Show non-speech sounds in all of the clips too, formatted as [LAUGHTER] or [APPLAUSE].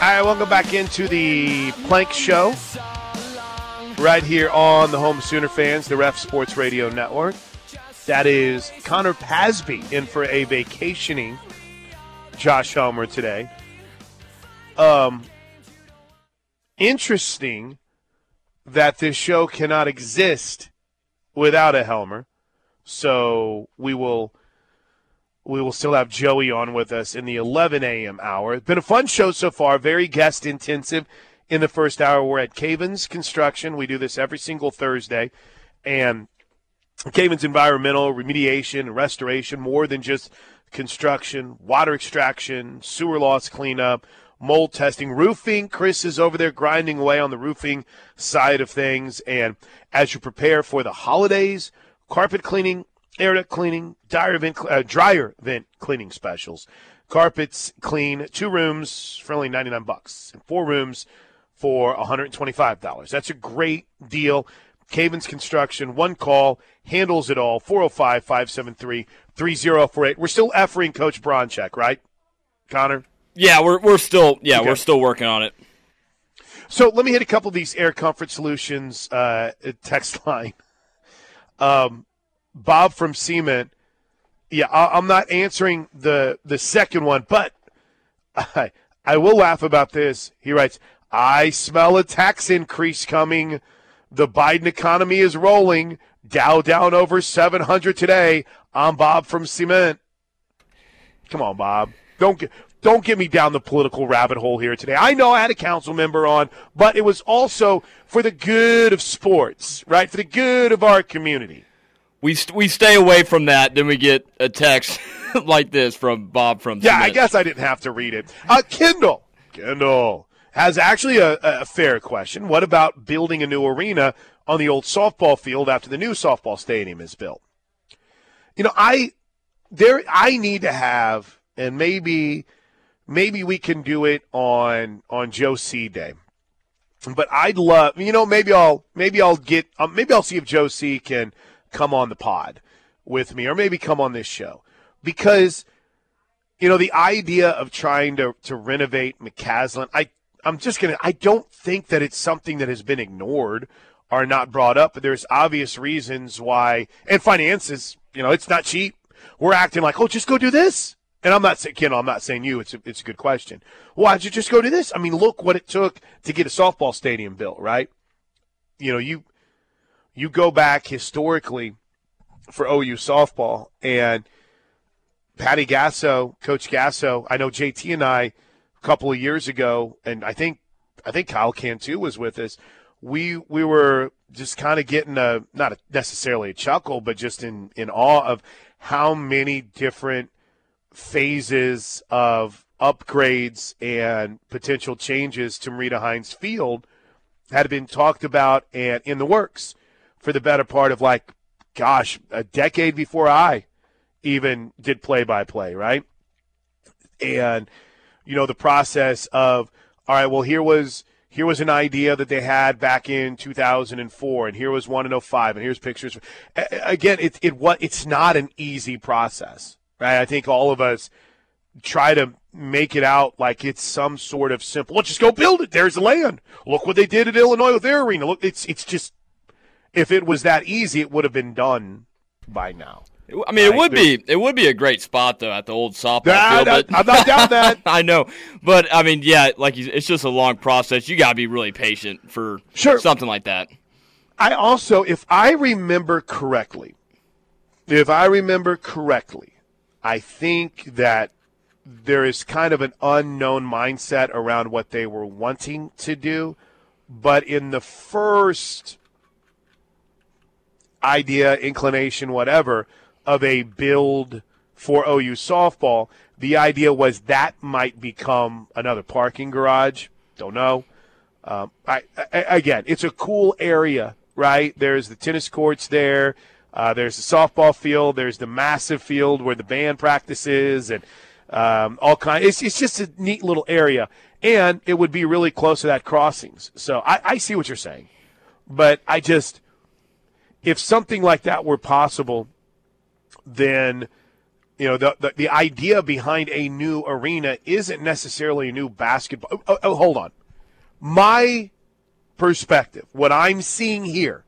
All right, welcome back into the Plank Show right here on the Home Sooner Fans, the Ref Sports Radio Network. That is Connor Pasby in for a vacationing Josh Helmer today. Um, interesting that this show cannot exist without a Helmer. So we will we will still have Joey on with us in the 11 a.m. hour. It's been a fun show so far, very guest intensive. In the first hour, we're at Cavens Construction. We do this every single Thursday, and Cavens Environmental Remediation and Restoration, more than just construction, water extraction, sewer loss cleanup, mold testing, roofing. Chris is over there grinding away on the roofing side of things. And as you prepare for the holidays, carpet cleaning, air duct cleaning, dryer vent, uh, dryer vent cleaning specials. Carpets clean two rooms for only 99 bucks and four rooms for $125. That's a great deal. Cavens Construction, one call, handles it all. 405 573 3048. We're still effering Coach Baranczyk, right, Connor? Yeah, we're, we're still yeah Okay. we're still working on it. So let me hit a couple of these Air Comfort Solutions uh, text [LAUGHS] line. Um, Bob from Cement. Yeah, I, I'm not answering the the second one, but I, I will laugh about this. He writes, "I smell a tax increase coming. The Biden economy is rolling. Dow down over 700 today. I'm Bob from Cement. Come on, Bob. Don't get don't get me down the political rabbit hole here today. I know I had a council member on, but it was also for the good of sports, right? For the good of our community. We st- we stay away from that. Then we get a text [LAUGHS] like this from Bob from Yeah, I guess I didn't have to read it. Uh, Kendall, Kendall has actually a, a fair question. What about building a new arena on the old softball field after the new softball stadium is built? You know, I there I need to have, and maybe maybe we can do it on on Joe C Day. But I'd love, you know, maybe I'll maybe I'll get um, maybe I'll see if Joe C can come on the pod with me, or maybe come on this show because you know the idea of trying to to renovate McCasland. I I'm just gonna. I don't think that it's something that has been ignored or not brought up. But there's obvious reasons why, and finances. You know, it's not cheap. We're acting like, oh, just go do this. And I'm not saying, Ken, I'm not saying you. It's a, it's a good question. Why'd you just go do this? I mean, look what it took to get a softball stadium built, right? You know, you you go back historically for OU softball, and Patty Gasso, Coach Gasso. I know JT and I a couple of years ago, and I think I think Kyle Cantu was with us. We we were just kind of getting a not a, necessarily a chuckle, but just in in awe of how many different phases of upgrades and potential changes to Marita Hynes Field had been talked about and in the works for the better part of like, gosh, a decade before I even did play by play, right? And you know the process of all right, well here was here was an idea that they had back in 2004 and here was one in 05 and here's pictures. Again, it it what it's not an easy process, right? I think all of us try to make it out like it's some sort of simple. Let's just go build it. There's the land. Look what they did at Illinois with their arena. Look, it's it's just if it was that easy, it would have been done by now. I mean, it would be it would be a great spot though at the old softball Nah, field. but I'm not down that. I know, but I mean, yeah, like it's just a long process. You gotta be really patient for Sure. something like that. I also, if I remember correctly, if I remember correctly, I think that there is kind of an unknown mindset around what they were wanting to do. But in the first idea, inclination, whatever, of a build for OU softball, the idea was that might become another parking garage. Don't know. Um, I, I, again, it's a cool area, right? There's the tennis courts there. Uh, there's the softball field. There's the massive field where the band practices and um, all kind. It's, it's just a neat little area, and it would be really close to that crossings. So I, I see what you're saying, but I just if something like that were possible, then you know, the, the, the idea behind a new arena isn't necessarily a new basketball. Oh, oh, hold on. My perspective, what I'm seeing here,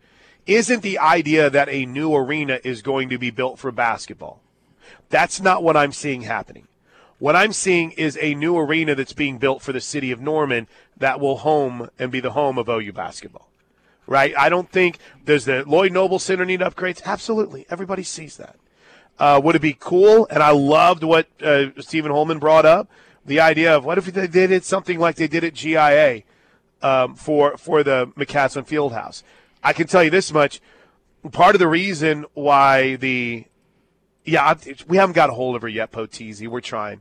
isn't the idea that a new arena is going to be built for basketball. That's not what I'm seeing happening. What I'm seeing is a new arena that's being built for the city of Norman that will home and be the home of OU basketball. Right? I don't think does the Lloyd Noble Center need upgrades? Absolutely. Everybody sees that. Uh, would it be cool? And I loved what uh, Stephen Holman brought up the idea of what if they did it something like they did at GIA um, for for the McCasland Fieldhouse. I can tell you this much: part of the reason why the yeah we haven't got a hold of her yet, Potezi. We're trying.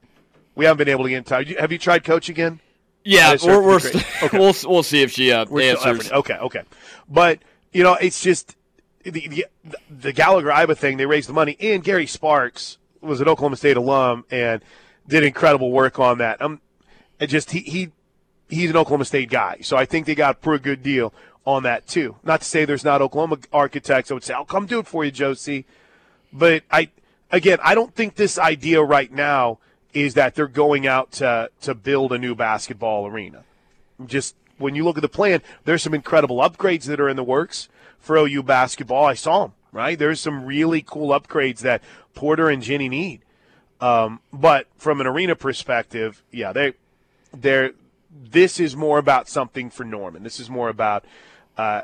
We haven't been able to get in touch. Have you tried coach again? Yeah, we're, we're st- okay. we'll we'll see if she uh, answers. Okay, okay, but you know it's just the the, the Gallagher Iba thing. They raised the money, and Gary Sparks was an Oklahoma State alum and did incredible work on that. Um, and just he he he's an Oklahoma State guy, so I think they got a pretty good deal on that too. Not to say there's not Oklahoma architects. I would say I'll come do it for you, Josie. But I again, I don't think this idea right now is that they're going out to to build a new basketball arena. Just when you look at the plan, there's some incredible upgrades that are in the works for OU basketball. I saw them. Right, there's some really cool upgrades that Porter and Jenny need. Um, but from an arena perspective, yeah, they they're this is more about something for Norman. This is more about uh,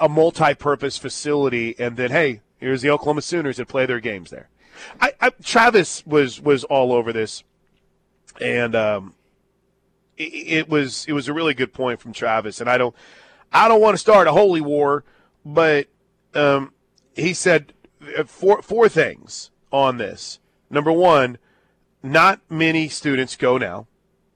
a multi-purpose facility, and then hey, here's the Oklahoma Sooners that play their games there. I, I, Travis was was all over this, and um, it, it, was it was a really good point from Travis. And I don't I don't want to start a holy war, but um, he said uh, four four things on this. Number one, not many students go now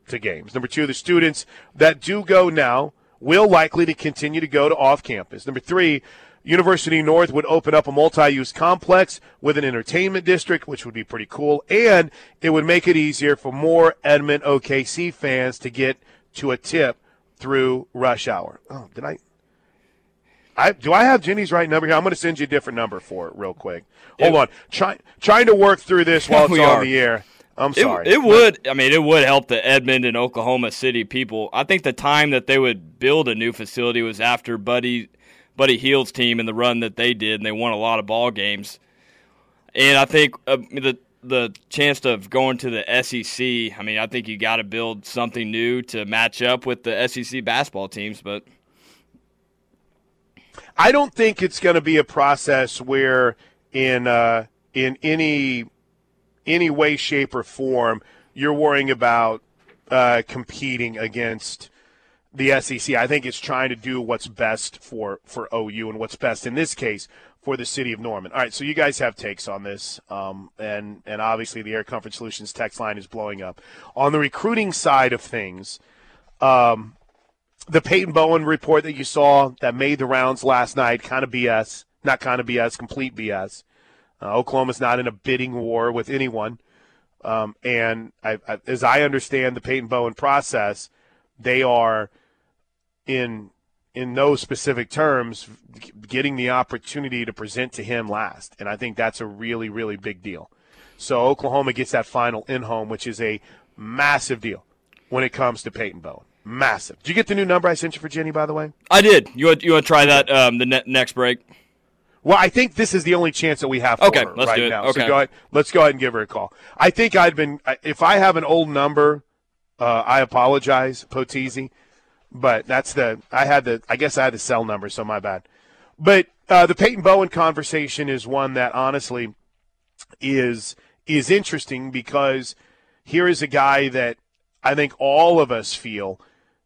to games. Number two, the students that do go now will likely to continue to go to off campus. Number three, University North would open up a multi-use complex with an entertainment district, which would be pretty cool, and it would make it easier for more Edmond OKC fans to get to a tip through rush hour. Oh, did I? I do I have Jenny's right number here? I'm going to send you a different number for it real quick. Hold it, on, Try, trying to work through this [LAUGHS] while it's on are. the air. I'm sorry. It, it, would. I mean, it would help the Edmond and Oklahoma City people. I think the time that they would build a new facility was after Buddy Buddy Hield's team and the run that they did, and they won a lot of ball games. And I think uh, the the chance of going to the SEC. I mean, I think you got to build something new to match up with the SEC basketball teams, but. I don't think it's going to be a process where in uh, in any any way, shape, or form, you're worrying about uh, competing against the SEC. I think it's trying to do what's best for, for OU and what's best in this case for the city of Norman. All right, so you guys have takes on this, um, and and obviously the Air Comfort Solutions text line is blowing up. On the recruiting side of things, um, the Peyton Bowen report that you saw that made the rounds last night, kind of BS, not kind of BS, complete BS. Uh, Oklahoma's not in a bidding war with anyone. Um, and I, I, as I understand the Peyton Bowen process, they are in in no specific terms getting the opportunity to present to him last, and I think that's a really really big deal. So Oklahoma gets that final in home, which is a massive deal when it comes to Peyton Bowen. Massive. Did you get the new number I sent you for Jenny? By the way, I did. You want you want to try that um, the ne- next break? Well, I think this is the only chance that we have for okay, her let's right do it. now. Okay. So go ahead, let's go ahead and give her a call. I think I'd been if I have an old number, uh, I apologize, Potezi, but that's the I had the I guess I had the cell number, so my bad. But uh, the Peyton Bowen conversation is one that honestly is is interesting because here is a guy that I think all of us feel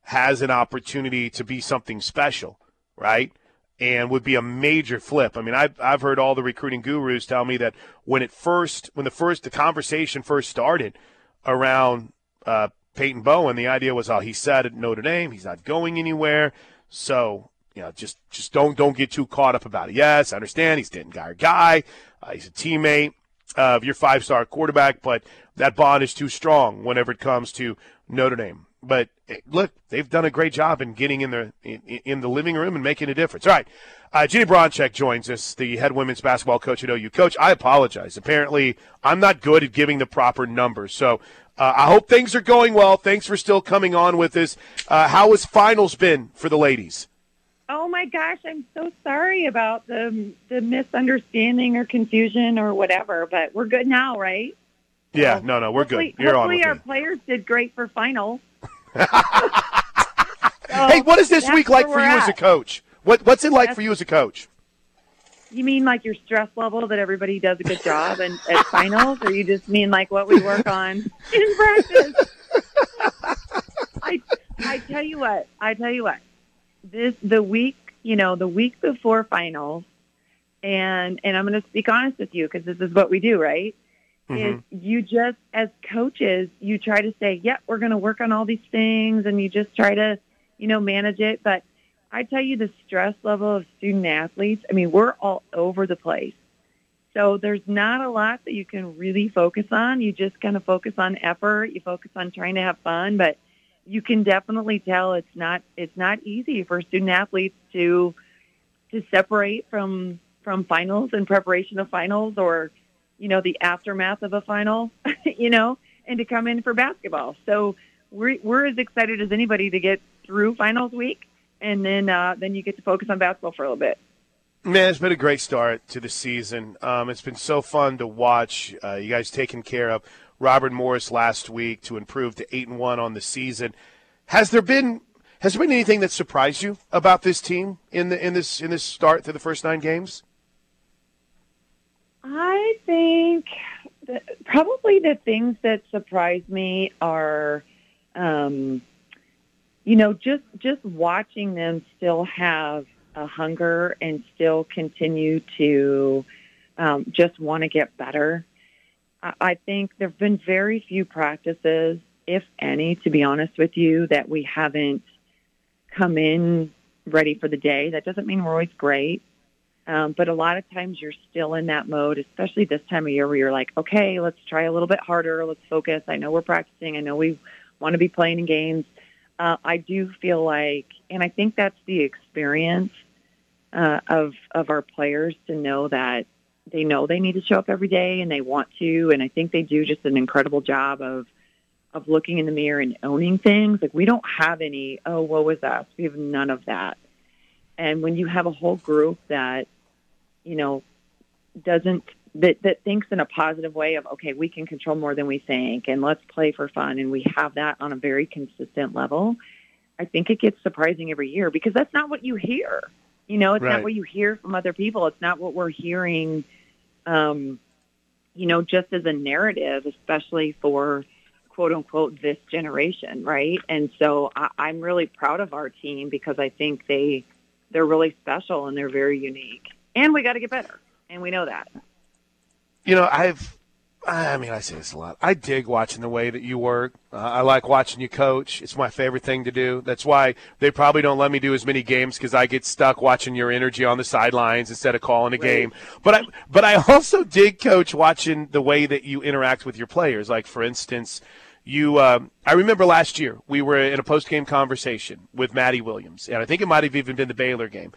has an opportunity to be something special, right? and would be a major flip. I mean, I've, I've heard all the recruiting gurus tell me that when it first, when the first, the conversation first started around uh, Peyton Bowen, the idea was, oh, he said at Notre Dame, he's not going anywhere. So, you know, just, just don't, don't get too caught up about it. Yes, I understand he's Denton Guyer guy. Uh, he's a teammate of your five-star quarterback, but that bond is too strong whenever it comes to Notre Dame. But eh, look, they've done a great job in getting in the in, in the living room and making a difference. All right, uh, Jennie Baranczyk joins us, the head women's basketball coach at OU. Coach, I apologize. Apparently, I'm not good at giving the proper numbers. So uh, I hope things are going well. Thanks for still coming on with us. Uh, how has finals been for the ladies? Oh my gosh, I'm so sorry about the the misunderstanding or confusion or whatever, but we're good now, right? Yeah, no, no, we're good. You're hopefully on. our me. players did great for finals. [LAUGHS] [LAUGHS] so hey, what is this week like for you at. as a coach? What What's it like that's, for you as a coach? You mean like your stress level that everybody does a good job and at finals, or you just mean like what we work on in practice? I I tell you what, I tell you what. This the week, you know, the week before finals, and and I'm going to speak honest with you because this is what we do, right? Mm-hmm. Is you just as coaches, you try to say, "Yep, yeah, we're going to work on all these things," and you just try to, you know, manage it, but I tell you, the stress level of student athletes, I mean, we're all over the place. So there's not a lot that you can really focus on. You just kind of focus on effort. You focus on trying to have fun, but you can definitely tell it's not it's not easy for student athletes to to separate from from finals and preparation of finals or you know the aftermath of a final, [LAUGHS] you know, and to come in for basketball. So we're we're as excited as anybody to get through finals week and then uh, then you get to focus on basketball for a little bit. Man, it's been a great start to the season. Um, it's been so fun to watch uh, you guys taking care of Robert Morris last week to improve to eight and one on the season. Has there been has there been anything that surprised you about this team in the in this in this start to the first nine games? I think probably the things that surprise me are. Um, you know, just just watching them still have a hunger and still continue to um, just want to get better. I, I think there have been very few practices, if any, to be honest with you, that we haven't come in ready for the day. That doesn't mean we're always great. Um, but a lot of times you're still in that mode, especially this time of year where you're like, okay, let's try a little bit harder. Let's focus. I know we're practicing. I know we want to be playing in games uh, I do feel like, and I think that's the experience uh, of of our players to know that they know they need to show up every day and they want to, and I think they do just an incredible job of of looking in the mirror and owning things. Like we don't have any, oh, what was us? We have none of that. And when you have a whole group that, you know, doesn't that that thinks in a positive way of okay, we can control more than we think, and let's play for fun, and we have that on a very consistent level. I think it gets surprising every year because that's not what you hear. You know, it's right. not what you hear from other people. It's not what we're hearing. Um, you know, just as a narrative, especially for quote unquote this generation, right? And so I, I'm really proud of our team because I think they they're really special and they're very unique. And we got to get better, and we know that you know, I've, I mean, I say this a lot. I dig watching the way that you work. Uh, I like watching you coach. It's my favorite thing to do. That's why they probably don't let me do as many games because I get stuck watching your energy on the sidelines instead of calling a right. game. But I, but I also dig coach watching the way that you interact with your players. Like for instance, you, um, I remember last year we were in a post game conversation with Madi Williams, and I think it might have even been the Baylor game,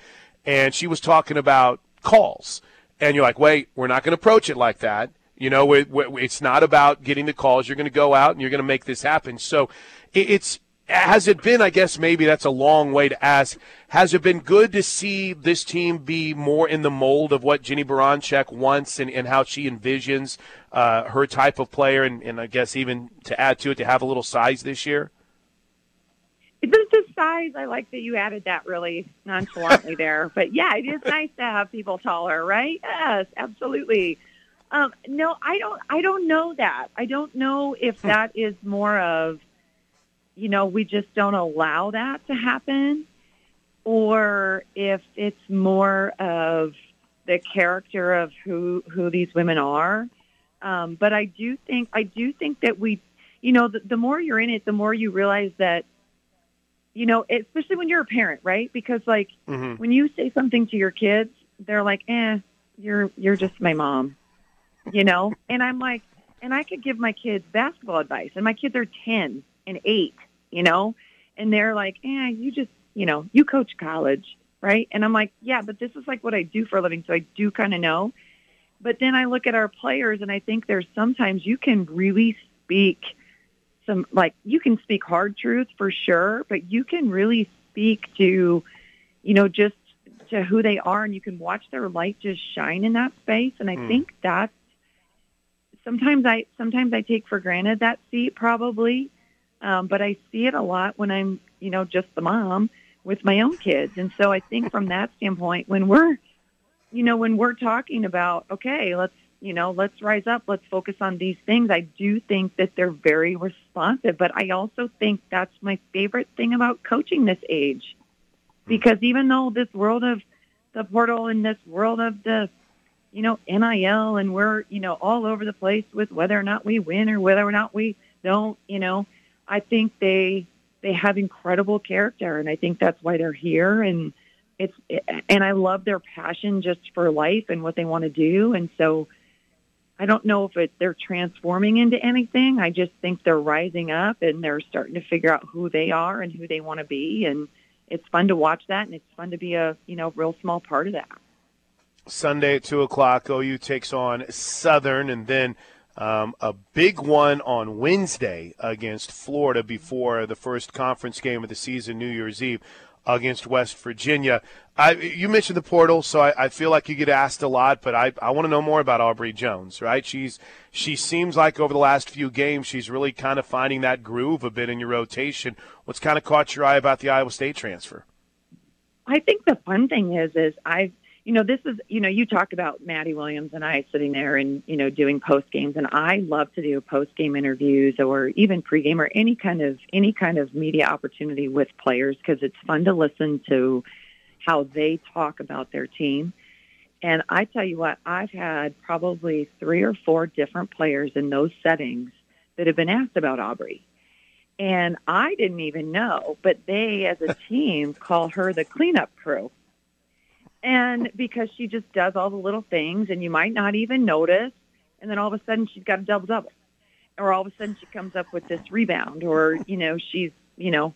and she was talking about calls and you're like, wait, we're not going to approach it like that. You know, it's not about getting the calls. You're going to go out and you're going to make this happen. So it's has it been? I guess maybe that's a long way to ask. Has it been good to see this team be more in the mold of what Jennie Baranczyk wants and, and how she envisions uh, her type of player, and, and I guess even to add to it, to have a little size this year? The, the size, I like that you added that really nonchalantly [LAUGHS] there. But yeah, it is nice to have people taller, right? Yes, absolutely. Um, no, I don't. I don't know that. I don't know if hmm. that is more of, you know, we just don't allow that to happen, or if it's more of the character of who who these women are. Um, but I do think I do think that we, you know, the, the more you're in it, the more you realize that you know, especially when you're a parent, right? Because like mm-hmm. when you say something to your kids, they're like, "Eh, you're you're just my mom," you know. and I'm like, and I could give my kids basketball advice, and my kids are ten and eight, you know? And they're like, eh, you just, you know, you coach college, right? And I'm like, yeah, but this is like what I do for a living, so I do kind of know. But then I look at our players and I think there's sometimes you can really speak some like you can speak hard truth for sure, but you can really speak to, you know, just to who they are and you can watch their light just shine in that space. And I mm. think that's sometimes I sometimes I take for granted that seat probably. Um, but I see it a lot when I'm, you know, just the mom with my own kids. And so I think from that standpoint, when we're you know, when we're talking about, okay, let's, you know, let's rise up, let's focus on these things, I do think that they're very responsive. But I also think that's my favorite thing about coaching this age. Hmm. Because even though this world of the portal and this world of the, you know, NIL and we're, you know, all over the place with whether or not we win or whether or not we don't, you know, I think they they have incredible character and I think that's why they're here and it's and I love their passion just for life and what they want to do. And so I don't know if it, they're transforming into anything. I just think they're rising up and they're starting to figure out who they are and who they want to be. And it's fun to watch that, and it's fun to be a you know real small part of that. Sunday at two o'clock, OU takes on Southern, and then. Um, a big one on Wednesday against Florida before the first conference game of the season, New Year's Eve against West Virginia. I, you mentioned the portal, so I, I, feel like you get asked a lot, but I, I want to know more about Aubrey Joens, right? She's she seems like over the last few games she's really kind of finding that groove a bit in your rotation. What's kind of caught your eye about the Iowa State transfer? I think the fun thing is is I've you know, this is, you know, you talk about Madi Williams and I sitting there and, you know, doing post games and I love to do post game interviews or even pregame or any kind of, any kind of media opportunity with players because it's fun to listen to how they talk about their team. And I tell you what, I've had probably three or four different players in those settings that have been asked about Aubrey. And I didn't even know, but they as a [LAUGHS] team call her the cleanup crew and because she just does all the little things and you might not even notice and then all of a sudden she's got a double double. Or all of a sudden she comes up with this rebound or you know she's you know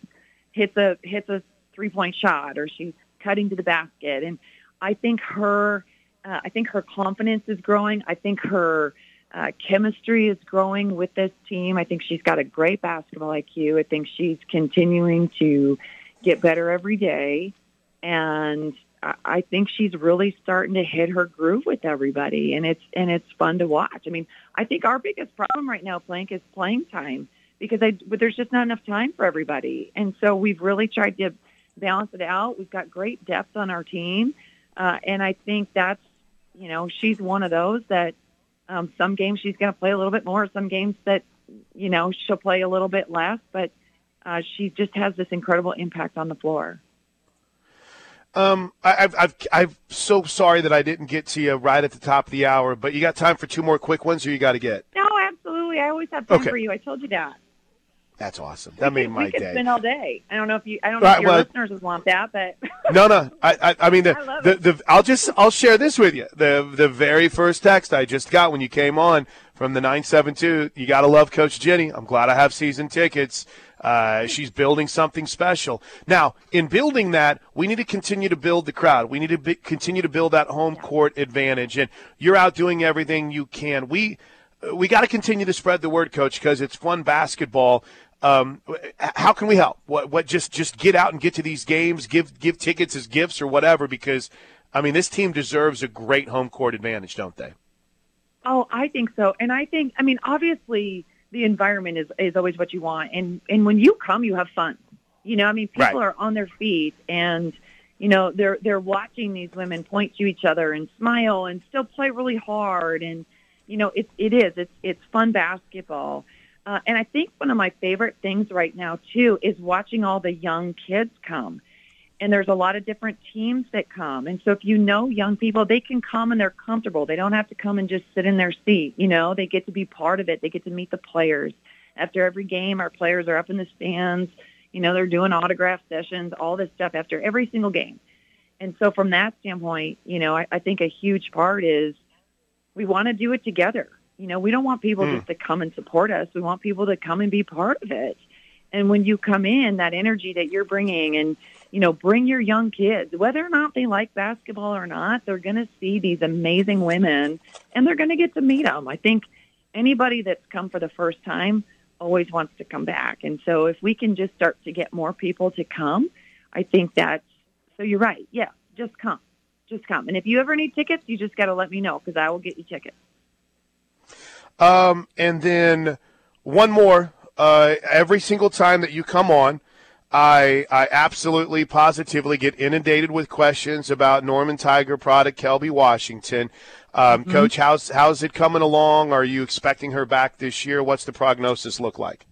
hits a hits a three point shot or she's cutting to the basket. And i think her uh, i think her confidence is growing. I think her uh, chemistry is growing with this team. I think she's got a great basketball iq i think she's continuing to get better every day. And I think she's really starting to hit her groove with everybody, and it's and it's fun to watch. I mean, I think our biggest problem right now, Plank, is playing time because I, there's just not enough time for everybody, and so we've really tried to balance it out. We've got great depth on our team, uh, and I think that's you know she's one of those that um, some games she's going to play a little bit more, some games that you know she'll play a little bit less, but uh, she just has this incredible impact on the floor. Um, I, I've, I've, I'm so sorry that I didn't get to you right at the top of the hour, but you got time for two more quick ones, or you got to get? No, absolutely. I always have time okay. for you. I told you that. That's awesome. That we made my we could day. Spend all day. I don't know if you. I don't know right, if your well, listeners would want that, but [LAUGHS] no, no. I, I, I mean, the, I the, the, I'll just, I'll share this with you. The, the very first text I just got when you came on from the nine seven two. You got to love Coach Jenny. I'm glad I have season tickets. Uh, she's building something special. Now, in building that, we need to continue to build the crowd. We need to be, continue to build that home court advantage. And you're out doing everything you can. We we got to continue to spread the word, coach, because it's fun basketball. Um, how can we help? What, what? Just just get out and get to these games. Give give tickets as gifts or whatever. Because I mean, this team deserves a great home court advantage, don't they? Oh, I think so. And I think, I mean, obviously the environment is is always what you want, and and when you come, you have fun. You know, I mean, people right. are on their feet and you know they're they're watching these women point to each other and smile and still play really hard and you know it it is it's it's fun basketball uh, and I think one of my favorite things right now too is watching all the young kids come and there's a lot of different teams that come. And so if you know young people, they can come and they're comfortable. They don't have to come and just sit in their seat. You know, they get to be part of it. They get to meet the players. After every game, our players are up in the stands. You know, they're doing autograph sessions, all this stuff after every single game. And so from that standpoint, you know, I, I think a huge part is we want to do it together. You know, we don't want people mm. just to come and support us. We want people to come and be part of it. And when you come in, that energy that you're bringing and, you know, bring your young kids, whether or not they like basketball or not, they're going to see these amazing women and they're going to get to meet them. I think anybody that's come for the first time always wants to come back. And so if we can just start to get more people to come, I think that's, so you're right. Yeah, just come. Just come. And if you ever need tickets, you just got to let me know because I will get you tickets. Um, and then one more. Uh, every single time that you come on, I I absolutely positively get inundated with questions about Norman Tiger product Kelby Washington. Um, mm-hmm. Coach, how's how's it coming along? Are you expecting her back this year? What's the prognosis look like?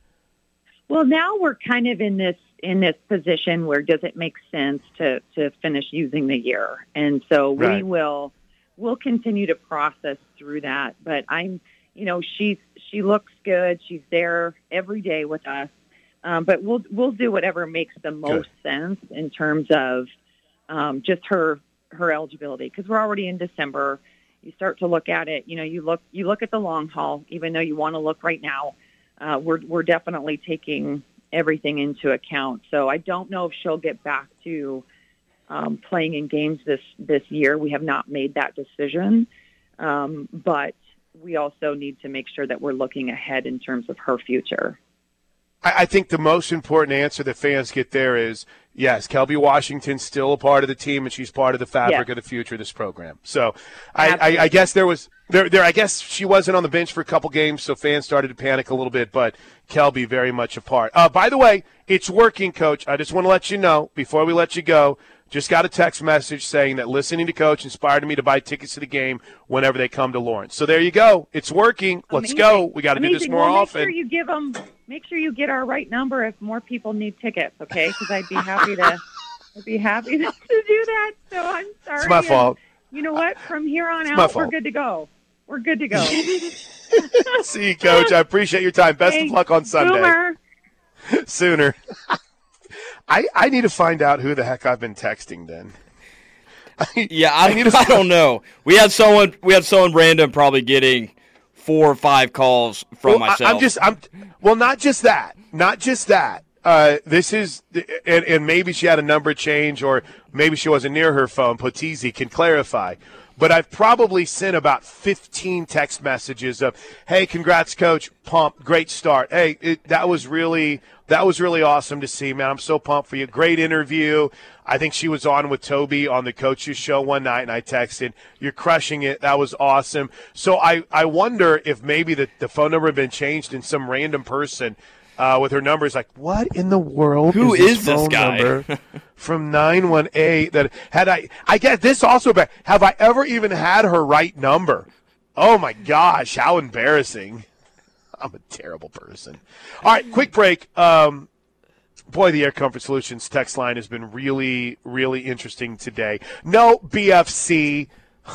Well, now we're kind of in this in this position where does it make sense to to finish using the year, and so right. we will we'll continue to process through that. But I'm, you know, she's she looks good. She's there every day with us. Um, but we'll we'll do whatever makes the most good. sense in terms of um, just her her eligibility because we're already in December. You start to look at it. You know, you look you look at the long haul, even though you want to look right now. Uh, we're we're definitely taking everything into account. So I don't know if she'll get back to um, playing in games this this year. We have not made that decision, um, but we also need to make sure that we're looking ahead in terms of her future. I, think the most important answer that fans get there is yes, Kelby Washington's still a part of the team, and she's part of the fabric of the future of this program. So, I, I, I, guess there was there, there. I guess she wasn't on the bench for a couple games, so fans started to panic a little bit. But Kelby very much a part. Uh, by the way, it's working, Coach. I just want to let you know before we let you go. Just got a text message saying that listening to Coach inspired me to buy tickets to the game whenever they come to Lawrence. So there you go. It's working. Let's go. We got to do this more well, often. Make sure you give them. Make sure you get our right number if more people need tickets. Okay, because I'd be happy to. [LAUGHS] I'd be happy to, [LAUGHS] to do that. So I'm sorry. It's my fault. You know what? From here on it's out, we're good to go. We're good to go. [LAUGHS] See you, Coach. I appreciate your time. Best of luck on Sunday. Boomer. Sooner. I, I need to find out who the heck I've been texting then. I, yeah, I, I, need to, I don't know. We had someone we had someone random probably getting four or five calls from well, myself. I, am just I'm well, not just that, not just that. Uh, this is and, and maybe she had a number change or maybe she wasn't near her phone. Potisi can clarify but I've probably sent about 15 text messages of, "Hey, congrats, coach! Pump, great start. Hey, it, that was really that was really awesome to see, man. I'm so pumped for you. Great interview. I think she was on with Toby on the coaches show one night, and I texted, "You're crushing it. That was awesome." So I I wonder if maybe the the phone number had been changed in some random person uh, with her numbers. Like, what in the world? Who is, is this guy [LAUGHS] from nine one eight? That had I? I guess this also back. Have I ever even had her right number? Oh my gosh, how embarrassing! [LAUGHS] I'm a terrible person. All right, quick break. Um, boy, the Air Comfort Solutions text line has been really, really interesting today. No BFC. [SIGHS]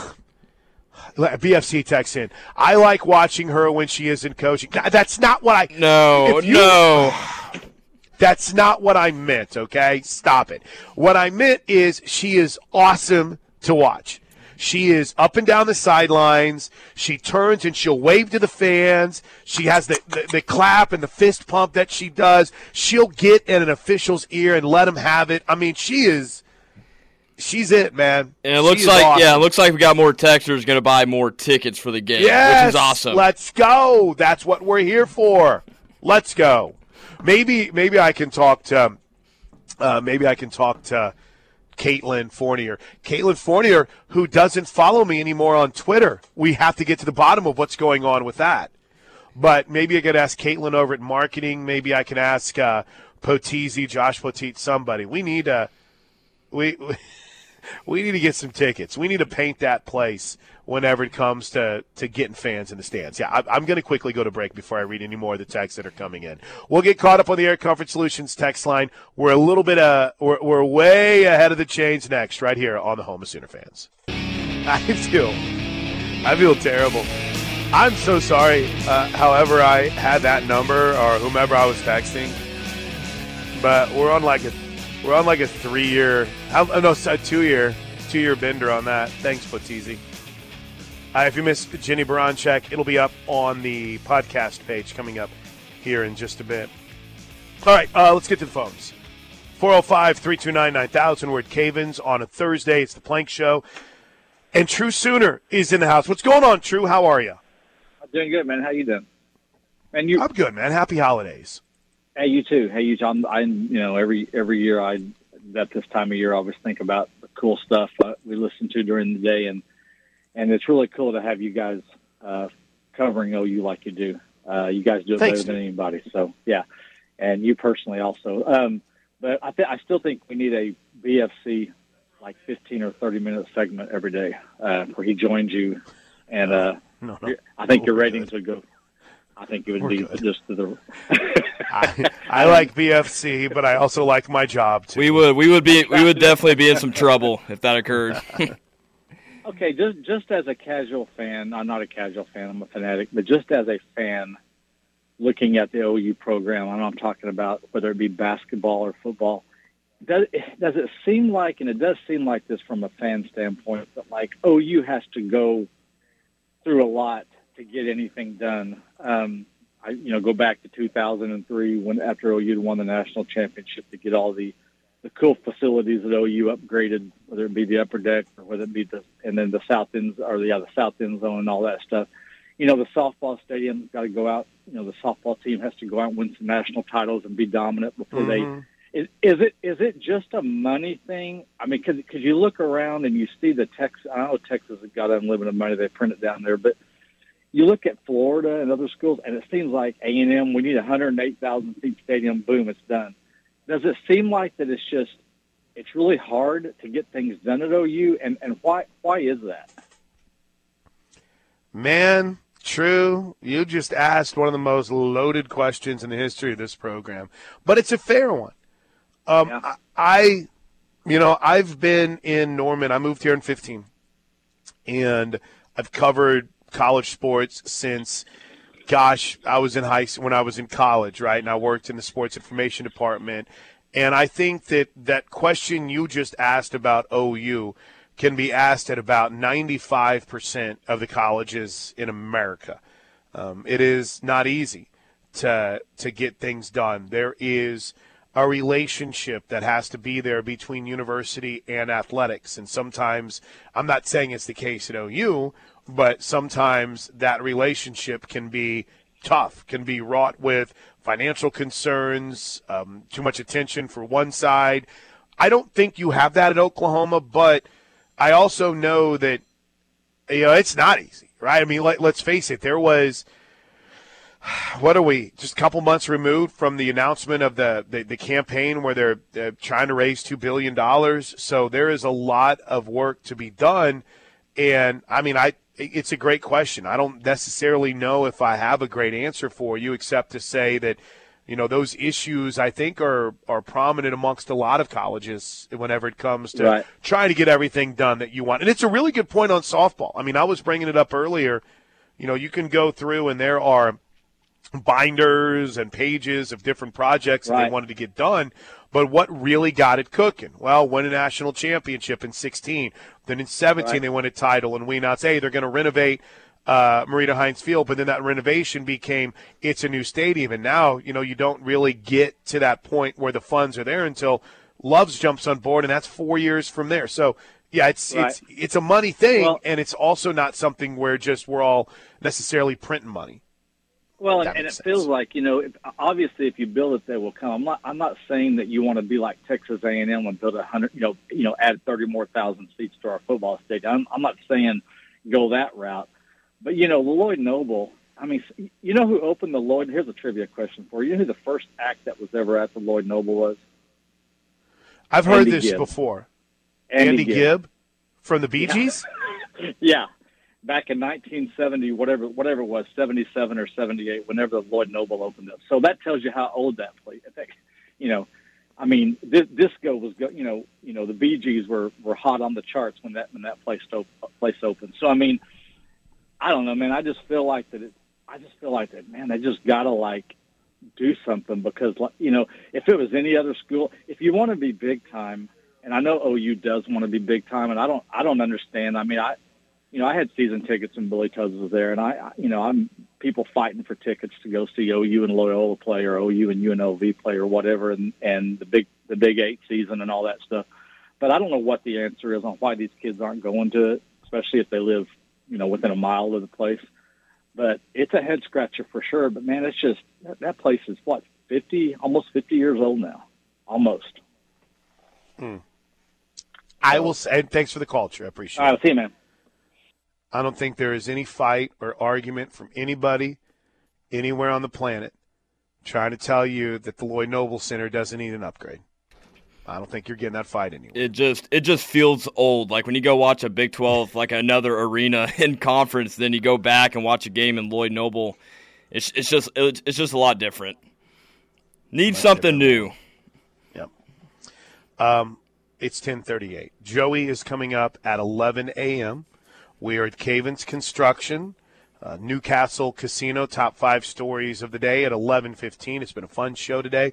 BFC texts in. I like watching her when she isn't coaching. That's not what I. No, you, no. [SIGHS] That's not what I meant, okay? Stop it. What I meant is she is awesome to watch. She is up and down the sidelines. She turns and she'll wave to the fans. She has the, the, the, clap and the fist pump that she does. She'll get in an official's ear and let him have it. I mean, she is she's it, man. And it looks like awesome. yeah, it looks like we got more texters going to buy more tickets for the game, yes, which is awesome. Let's go. That's what we're here for. Let's go. Maybe maybe I can talk to uh, maybe I can talk to Caitlin Fournier. Caitlin Fournier, who doesn't follow me anymore on Twitter. We have to get to the bottom of what's going on with that. But maybe I could ask Caitlin over at marketing. Maybe I can ask uh, Josh Poteet, somebody. We need a we, we [LAUGHS] we need to get some tickets. We need to paint that place whenever it comes to, to getting fans in the stands. Yeah, I, am going to quickly go to break before I read any more of the texts that are coming in. We'll get caught up on the Air Comfort Solutions text line. We're a little bit, uh, we're, we're way ahead of the chains next, right here on the Home of Sooner fans. [LAUGHS] I feel, I feel terrible. I'm so sorry, uh, however, I had that number or whomever I was texting. But we're on like a we're on like a three year, oh no, a two year, two year bender on that. Thanks, Potisi. Uh, if you missed Jennie Baranczyk, it'll be up on the podcast page coming up here in just a bit. All right, uh, let's get to the phones. 405 329 9000. We're at Cavens on a Thursday. It's the Plank Show. And True Sooner is in the house. What's going on, True? How are you? I'm doing good, man. How you doing? And you? I'm good, man. Happy holidays. Hey, you too. Hey, you, John. I, you know, every every year I at this time of year I always think about the cool stuff uh, we listen to during the day, and and it's really cool to have you guys uh, covering OU like you do. Uh, you guys do it Thanks, better than anybody. So yeah, and you personally also. Um, but I th- I still think we need a BFC like 15 or 30 minute segment every day uh, where he joins you, and uh, No, no. I think your We're ratings good. would go. I think it would We're be good. just to [LAUGHS] the. I, I like BFC, but I also like my job too. We would we would be we would definitely be in some trouble if that occurred. [LAUGHS] Okay, just just as a casual fan, I'm not a casual fan, I'm a fanatic, but just as a fan looking at the OU program, I know I'm talking about whether it be basketball or football. Does does it seem like, and it does seem like this from a fan standpoint, that like OU has to go through a lot to get anything done. Um, I you know go back to 2003 when after OU won the national championship to get all the the cool facilities that OU upgraded, whether it be the upper deck or whether it be the and then the south end or the, yeah, the south end zone and all that stuff. You know, the softball stadium's got to go out. You know, the softball team has to go out and win some national titles and be dominant before Mhm. they. Is, is it is it just a money thing? I mean, because you look around and you see the Texas. I know Texas has got unlimited money; they print it down there, but you look at Florida and other schools, and it seems like A and M. We need a 108,000 seat stadium. Boom, it's done does it seem like that it's just it's really hard to get things done at OU and and why why is that? Man, true. You just asked one of the most loaded questions in the history of this program, but it's a fair one. Um, Yeah. I, I, you know, I've been in Norman. I moved here in 15, and I've covered college sports since, gosh, I was in high when I was in college, right? And I worked in the sports information department. And I think that that question you just asked about OU can be asked at about 95% of the colleges in America. Um, it is not easy to to get things done. There is a relationship that has to be there between university and athletics, and sometimes I'm not saying it's the case at OU, but sometimes that relationship can be tough, can be wrought with financial concerns, um, too much attention for one side. I don't think you have that at Oklahoma, but I also know that you know it's not easy, right? I mean, let, let's face it. There was [SIGHS] what are we just a couple months removed from the announcement of the the, the campaign where they're, they're trying to raise two billion dollars. So there is a lot of work to be done, and I mean, I it's a great question. I don't necessarily know if I have a great answer for you, except to say that you know those issues I think are are prominent amongst a lot of colleges whenever it comes to Right. trying to get everything done that you want. And it's a really good point on softball. I mean, I was bringing it up earlier. You know, you can go through and there are binders and pages of different projects that they wanted to get done. But what really got it cooking? Well, win a national championship in 16. Then in 17, Right. they won a title. And we announced, hey, they're going to renovate uh, Marita Hynes Field. But then that renovation became, it's a new stadium. And now, you know, you don't really get to that point where the funds are there until Loves jumps on board. And that's four years from there. So, yeah, it's Right. it's it's a money thing, Well- and it's also not something where just we're all necessarily printing money. Well, and, and it sense. feels like you know, if, obviously, if you build it, they will come. I'm not. I'm not saying that you want to be like Texas A&M and build a hundred. You know, you know, add thirty more thousand seats to our football stadium. I'm, I'm not saying go that route, but you know, Lloyd Noble. I mean, you know who opened the Lloyd? Here's a trivia question for you. You know who the first act that was ever at the Lloyd Noble was? I've heard Andy this Gibb. before. Andy, Gibb. from the Bee Gees. [LAUGHS] Yeah, back in 1970, whatever whatever it was, 77 or 78, whenever the Lloyd Noble opened up. So that tells you how old that place. You know, I mean, this, disco was, you know, you know, the Bee Gees were were hot on the charts when that when that place op- place opened. So I mean, I don't know, man. I just feel like that. It, I just feel like that, man. They just gotta like do something because, you know, if it was any other school, if you want to be big time, and I know OU does want to be big time, and I don't, I don't understand. I mean, I, you know, I had season tickets when Billy Tubbs was there, and I, you know, I'm, people fighting for tickets to go see OU and Loyola play or OU and UNLV play or whatever, and and the big the Big Eight season and all that stuff. But I don't know what the answer is on why these kids aren't going to it, especially if they live, you know, within a mile of the place. But it's a head scratcher for sure. But man, it's just that, that place is what fifty, almost fifty years old now, almost. Hmm. I will say, and thanks for the call, Trey. I appreciate it. All right, it. see you, man. I don't think there is any fight or argument from anybody anywhere on the planet trying to tell you that the Lloyd Noble Center doesn't need an upgrade. I don't think you're getting that fight anywhere. It just it just feels old. Like when you go watch a Big Twelve, like another arena [LAUGHS] in conference, then you go back and watch a game in Lloyd Noble. It's it's just it's just a lot different. Need Much something different. new. Yep. Um, it's 1038. Joey is coming up at 11 a.m. We are at Cavens Construction, uh, Newcastle Casino, top five stories of the day at 11.15. It's been a fun show today.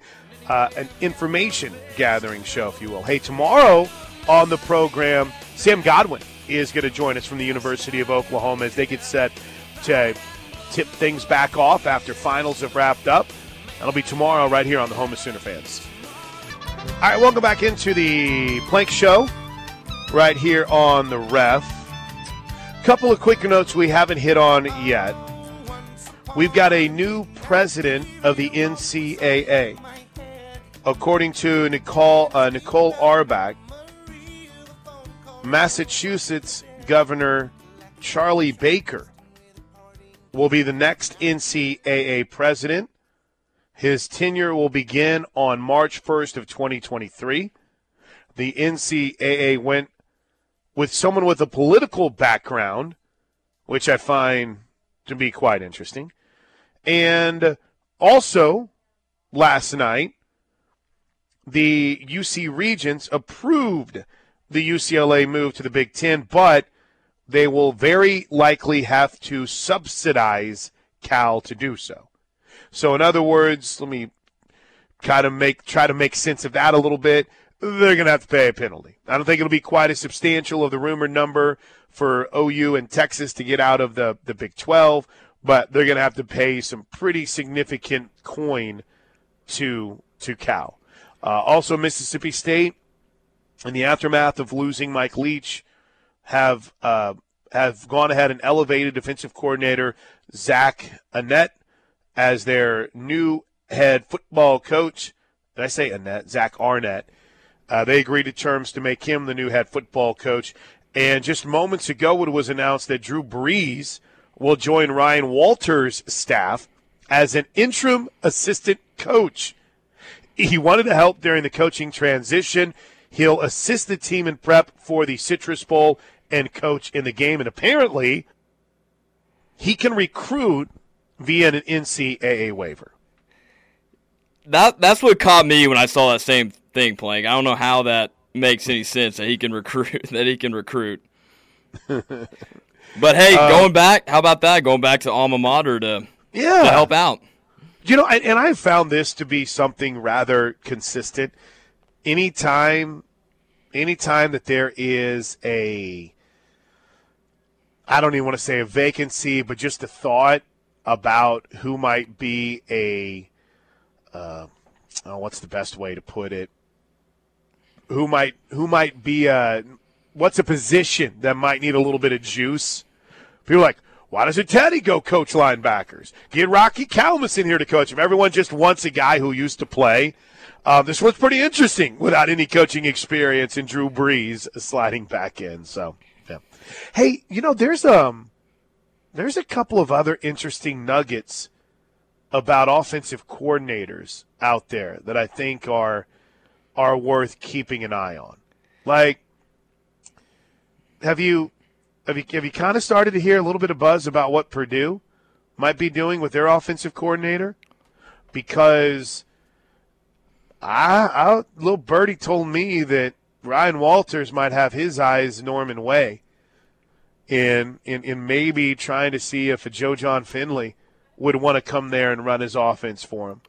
Uh, an information gathering show, if you will. Hey, tomorrow on the program, Sam Godwin is going to join us from the University of Oklahoma as they get set to tip things back off after finals have wrapped up. That'll be tomorrow right here on the Home of Sooner Fans. All right, welcome back into the Plank Show right here on the ref. Couple of quick notes we haven't hit on yet. We've got a new president of the NCAA. According to Nicole uh, Nicole Auerbach, Massachusetts Governor Charlie Baker will be the next NCAA president. His tenure will begin on March 1st of 2023. The NCAA went with someone with a political background, which I find to be quite interesting. And also, last night, the UC Regents approved the UCLA move to the Big Ten, but they will very likely have to subsidize Cal to do so. So, in other words, let me kind of make try to make sense of that a little bit. They're going to have to pay a penalty. I don't think it'll be quite as substantial of the rumored number for OU and Texas to get out of the, the Big 12, but they're going to have to pay some pretty significant coin to to Cal. Uh, also, Mississippi State, in the aftermath of losing Mike Leach, have uh, have gone ahead and elevated defensive coordinator Zach Annette as their new head football coach. Did I say Annette? Zach Arnett. Uh, they agreed to terms to make him the new head football coach. And just moments ago, it was announced that Drew Brees will join Ryan Walters' staff as an interim assistant coach. He wanted to help during the coaching transition. He'll assist the team in prep for the Citrus Bowl and coach in the game. And apparently, he can recruit via an NCAA waiver. That that's what caught me when I saw that same thing playing. I don't know how that makes any sense that he can recruit [LAUGHS] that he can recruit. but hey, Uh, going back, how about that? Going back to alma mater to, Yeah. to help out. You know, and and I found this to be something rather consistent. Anytime, anytime that there is a, I don't even want to say a vacancy, but just a thought about who might be a, uh, oh, what's the best way to put it? Who might who might be a, what's a position that might need a little bit of juice? People like, why doesn't Teddy go coach linebackers? Get Rocky Calmus in here to coach him. Everyone just wants a guy who used to play. Uh, this one's pretty interesting without any coaching experience and Drew Brees sliding back in. So, yeah. Hey, you know, there's um, there's a couple of other interesting nuggets about offensive coordinators out there that I think are are worth keeping an eye on. Like, have you have you have you kind of started to hear a little bit of buzz about what Purdue might be doing with their offensive coordinator? Because I, I little birdie told me that Ryan Walters might have his eyes Norman Way in in, in maybe trying to see if a Joe Jon Finley would want to come there and run his offense for him.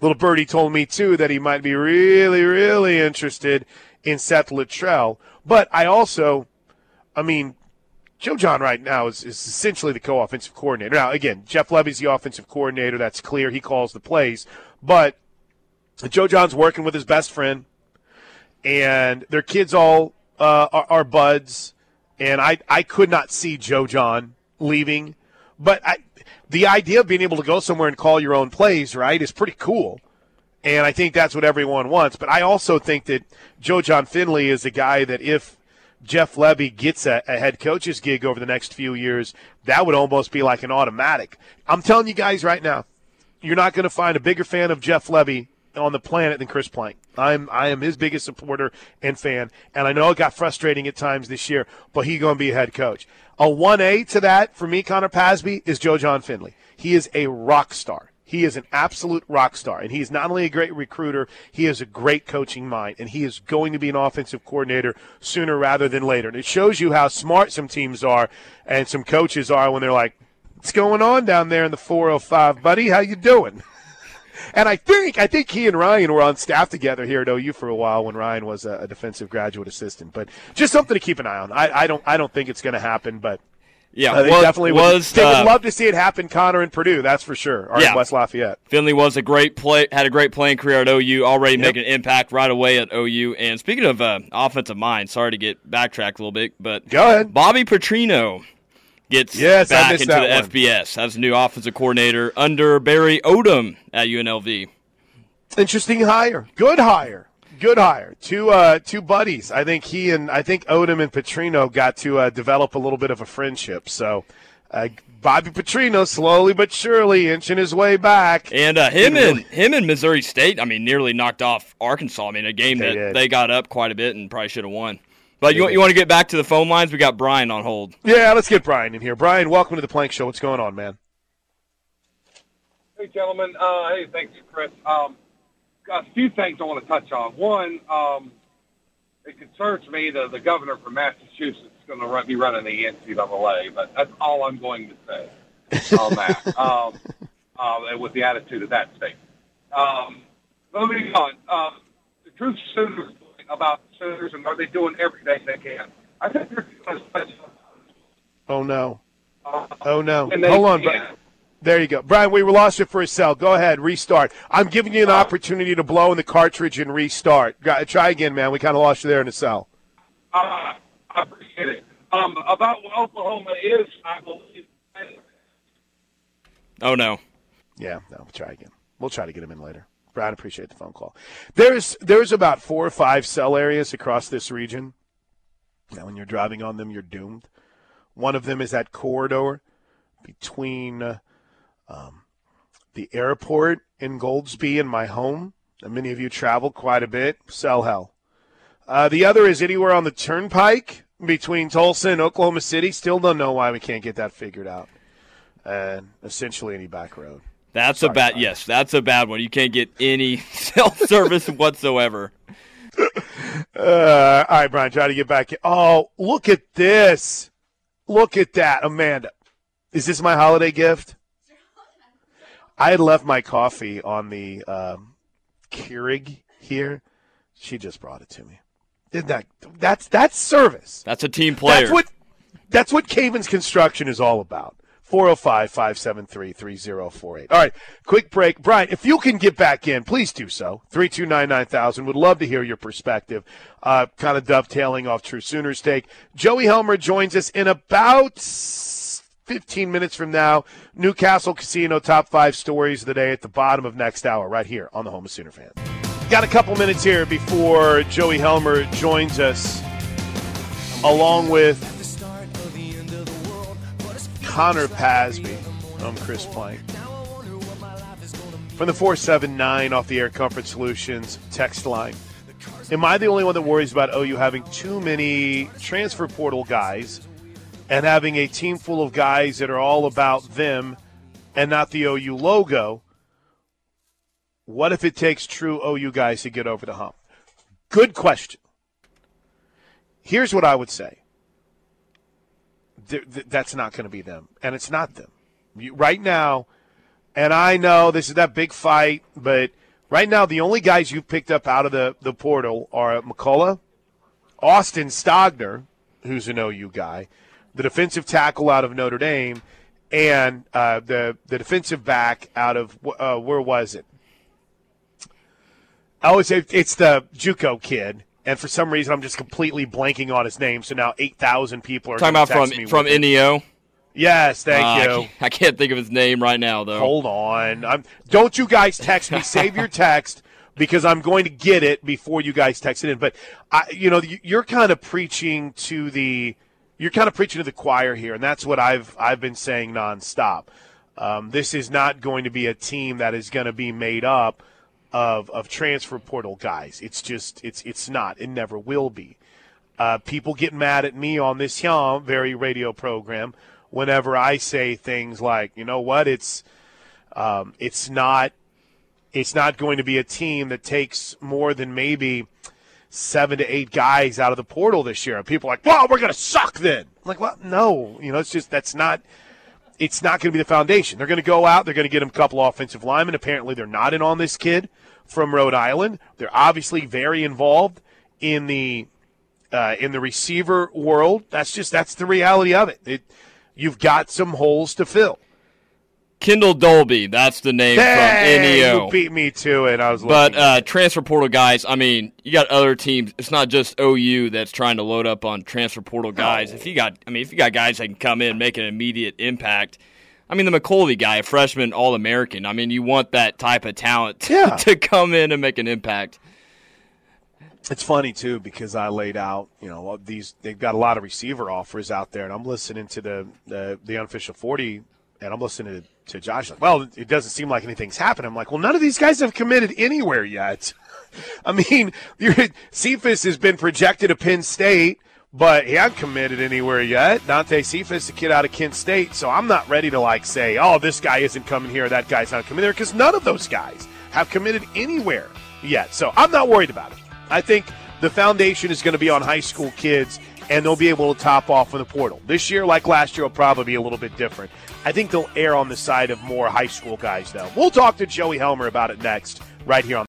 Little birdie told me too that he might be really, really interested in Seth Littrell. But I also, I mean, Joe Jon right now is, is essentially the co-offensive coordinator. Now, again, Jeff Lebby's the offensive coordinator. That's clear. He calls the plays, but Joe Jon's working with his best friend, and their kids all uh, are, are, buds. And I, I could not see Joe Jon leaving, but I, the idea of being able to go somewhere and call your own plays, right, is pretty cool. And I think that's what everyone wants. But I also think that Joe Jon Finley is a guy that if Jeff Lebby gets a, a, head coach's gig over the next few years, that would almost be like an automatic. I'm telling you guys right now, you're not going to find a bigger fan of Jeff Lebby on the planet than Chris Plank. I'm I am his biggest supporter and fan, and I know it got frustrating at times this year, but he's going to be a head coach. A one A to that for me, Connor Pasby, is Joe Jon Finley. He is a rock star. He is an absolute rock star, and he is not only a great recruiter, he is a great coaching mind, and he is going to be an offensive coordinator sooner rather than later. And it shows you how smart some teams are and some coaches are when they're like, "What's going on down there in the 405, buddy? How you doing?" [LAUGHS] And I think I think he and Ryan were on staff together here at OU for a while when Ryan was a, defensive graduate assistant. But just something to keep an eye on. I, I don't I don't think it's going to happen, but yeah, uh, they was, definitely was, would, they uh, would love to see it happen. Connor and Purdue, that's for sure. Or yeah. West Lafayette. Finley was a great play, had a great playing career at OU. Already yep. making an impact right away at OU. And speaking of uh, offensive mind, sorry to get backtracked a little bit, but go ahead. Bobby Petrino gets yes, back into the one. FBS as a new offensive coordinator under Barry Odom at UNLV. Interesting hire, good hire good hire. Two uh, two buddies. I think he and I think Odom and Petrino got to uh, develop a little bit of a friendship. So. Uh, Bobby Petrino slowly but surely inching his way back, and uh, him and really, him and Missouri State. I mean, nearly knocked off Arkansas. I mean, a game they that did. they got up quite a bit and probably should have won. But you, you want to get back to the phone lines? We got Brian on hold. Yeah, let's get Brian in here. Brian, welcome to the Plank Show. What's going on, man? Hey, gentlemen. Uh, hey, thanks, Chris. Um, a few things I want to touch on. One, um, it concerns me that the governor from Massachusetts is going to run, be running the NCAA, but that's all I'm going to say on that. [LAUGHS] um, uh, with the attitude of that state. Um, moving on, uh, the truth Sooners about Sooners and are they doing everything they can? I think they're doing as much. Oh no! Uh, oh no! Hold on, but there you go. Brian, we lost it for a cell. Go ahead, restart. I'm giving you an opportunity to blow in the cartridge and restart. Try again, man. We kind of lost you there in the cell. Uh, I appreciate it. Um, about what Oklahoma is, I believe. Oh, no. Yeah, no, we'll try again. We'll try to get him in later. Brian, appreciate the phone call. There's there's about four or five cell areas across this region. Now, when you're driving on them, you're doomed. One of them is that corridor between uh, um, the airport in Goldsby and my home. And many of you travel quite a bit. Cell hell. Uh, the other is anywhere on the turnpike between Tulsa and Oklahoma City. Still don't know why we can't get that figured out. And essentially any back road. That's Sorry, a bad. Yes, that's a bad one. You can't get any [LAUGHS] self service whatsoever. Uh, all right, Brian, try to get back. Oh, look at this! Look at that, Amanda. Is this my holiday gift? I had left my coffee on the um, Keurig here. She just brought it to me. Did that? That's that's service. That's a team player. That's what that's what Cavens Construction is all about. 405 573 3048. All right, quick break. Brian, if you can get back in, please do so. 329 9000. Would love to hear your perspective. Uh, kind of dovetailing off True Sooners take. Joey Helmer joins us in about 15 minutes from now. Newcastle Casino top five stories of the day at the bottom of next hour, right here on the Home of Sooner Fans. Got a couple minutes here before Joey Helmer joins us, along with Connor Pasby. I'm Chris Plank. From the 479 off the Air Comfort Solutions text line. Am I the only one that worries about OU having too many transfer portal guys and having a team full of guys that are all about them and not the OU logo, what if it takes true OU guys to get over the hump? Good question. Here's what I would say. That's not going to be them, and it's not them. right now, and I know this is that big fight, but right now the only guys you've picked up out of the, the portal are McCullough, Austin Stogner, who's an OU guy, the defensive tackle out of Notre Dame, and uh, the the defensive back out of uh, where was it? Oh, it's it's the JUCO kid, and for some reason I'm just completely blanking on his name. So now eight thousand people are talking about from from NEO. Yes, thank uh, you. I can't, I can't, think of his name right now, though. Hold on. I'm, don't you guys text me. Save your text because I'm going to get it before you guys text it in. But I, you know, you're kind of preaching to the you're kind of preaching to the choir here, and that's what I've I've been saying nonstop. Um, this is not going to be a team that is going to be made up of of transfer portal guys. It's just it's it's not. It never will be. Uh, people get mad at me on this young very radio program whenever I say things like, you know what, it's um, it's not it's not going to be a team that takes more than maybe seven to eight guys out of the portal this year. And people are like, well, we're to suck then. I'm like, well, no, you know, it's just that's not. It's not going to be the foundation. They're going to go out. They're going to get him a couple offensive linemen. Apparently, they're not in on this kid from Rhode Island. They're obviously very involved in the uh, in the receiver world. That's just that's the reality of it. it you've got some holes to fill. Kendel Dolby, that's the name from NEO. You beat me to it. I was, but uh, transfer portal guys. I mean, you got other teams. It's not just OU that's trying to load up on transfer portal guys. If you got, I mean, if you got guys that can come in, make an immediate impact. I mean, the McCullough guy, a freshman All American. I mean, you want that type of talent to, [LAUGHS] yeah. to come in and make an impact. It's funny too because I laid out, you know, these they've got a lot of receiver offers out there, and I'm listening to the the, the unofficial forty, and I'm listening to, to Josh. Like, well, it doesn't seem like anything's happened. I'm like, well, none of these guys have committed anywhere yet. [LAUGHS] I mean, [LAUGHS] Cephus has been projected to Penn State, but he hasn't committed anywhere yet. Dante Cephus, a kid out of Kent State, so I'm not ready to like say, oh, this guy isn't coming here, that guy's not coming there, because none of those guys have committed anywhere yet. So I'm not worried about it. I think the foundation is going to be on high school kids, and they'll be able to top off in the portal. This year, like last year, will probably be a little bit different. I think they'll err on the side of more high school guys, though. We'll talk to Joey Helmer about it next, right here on.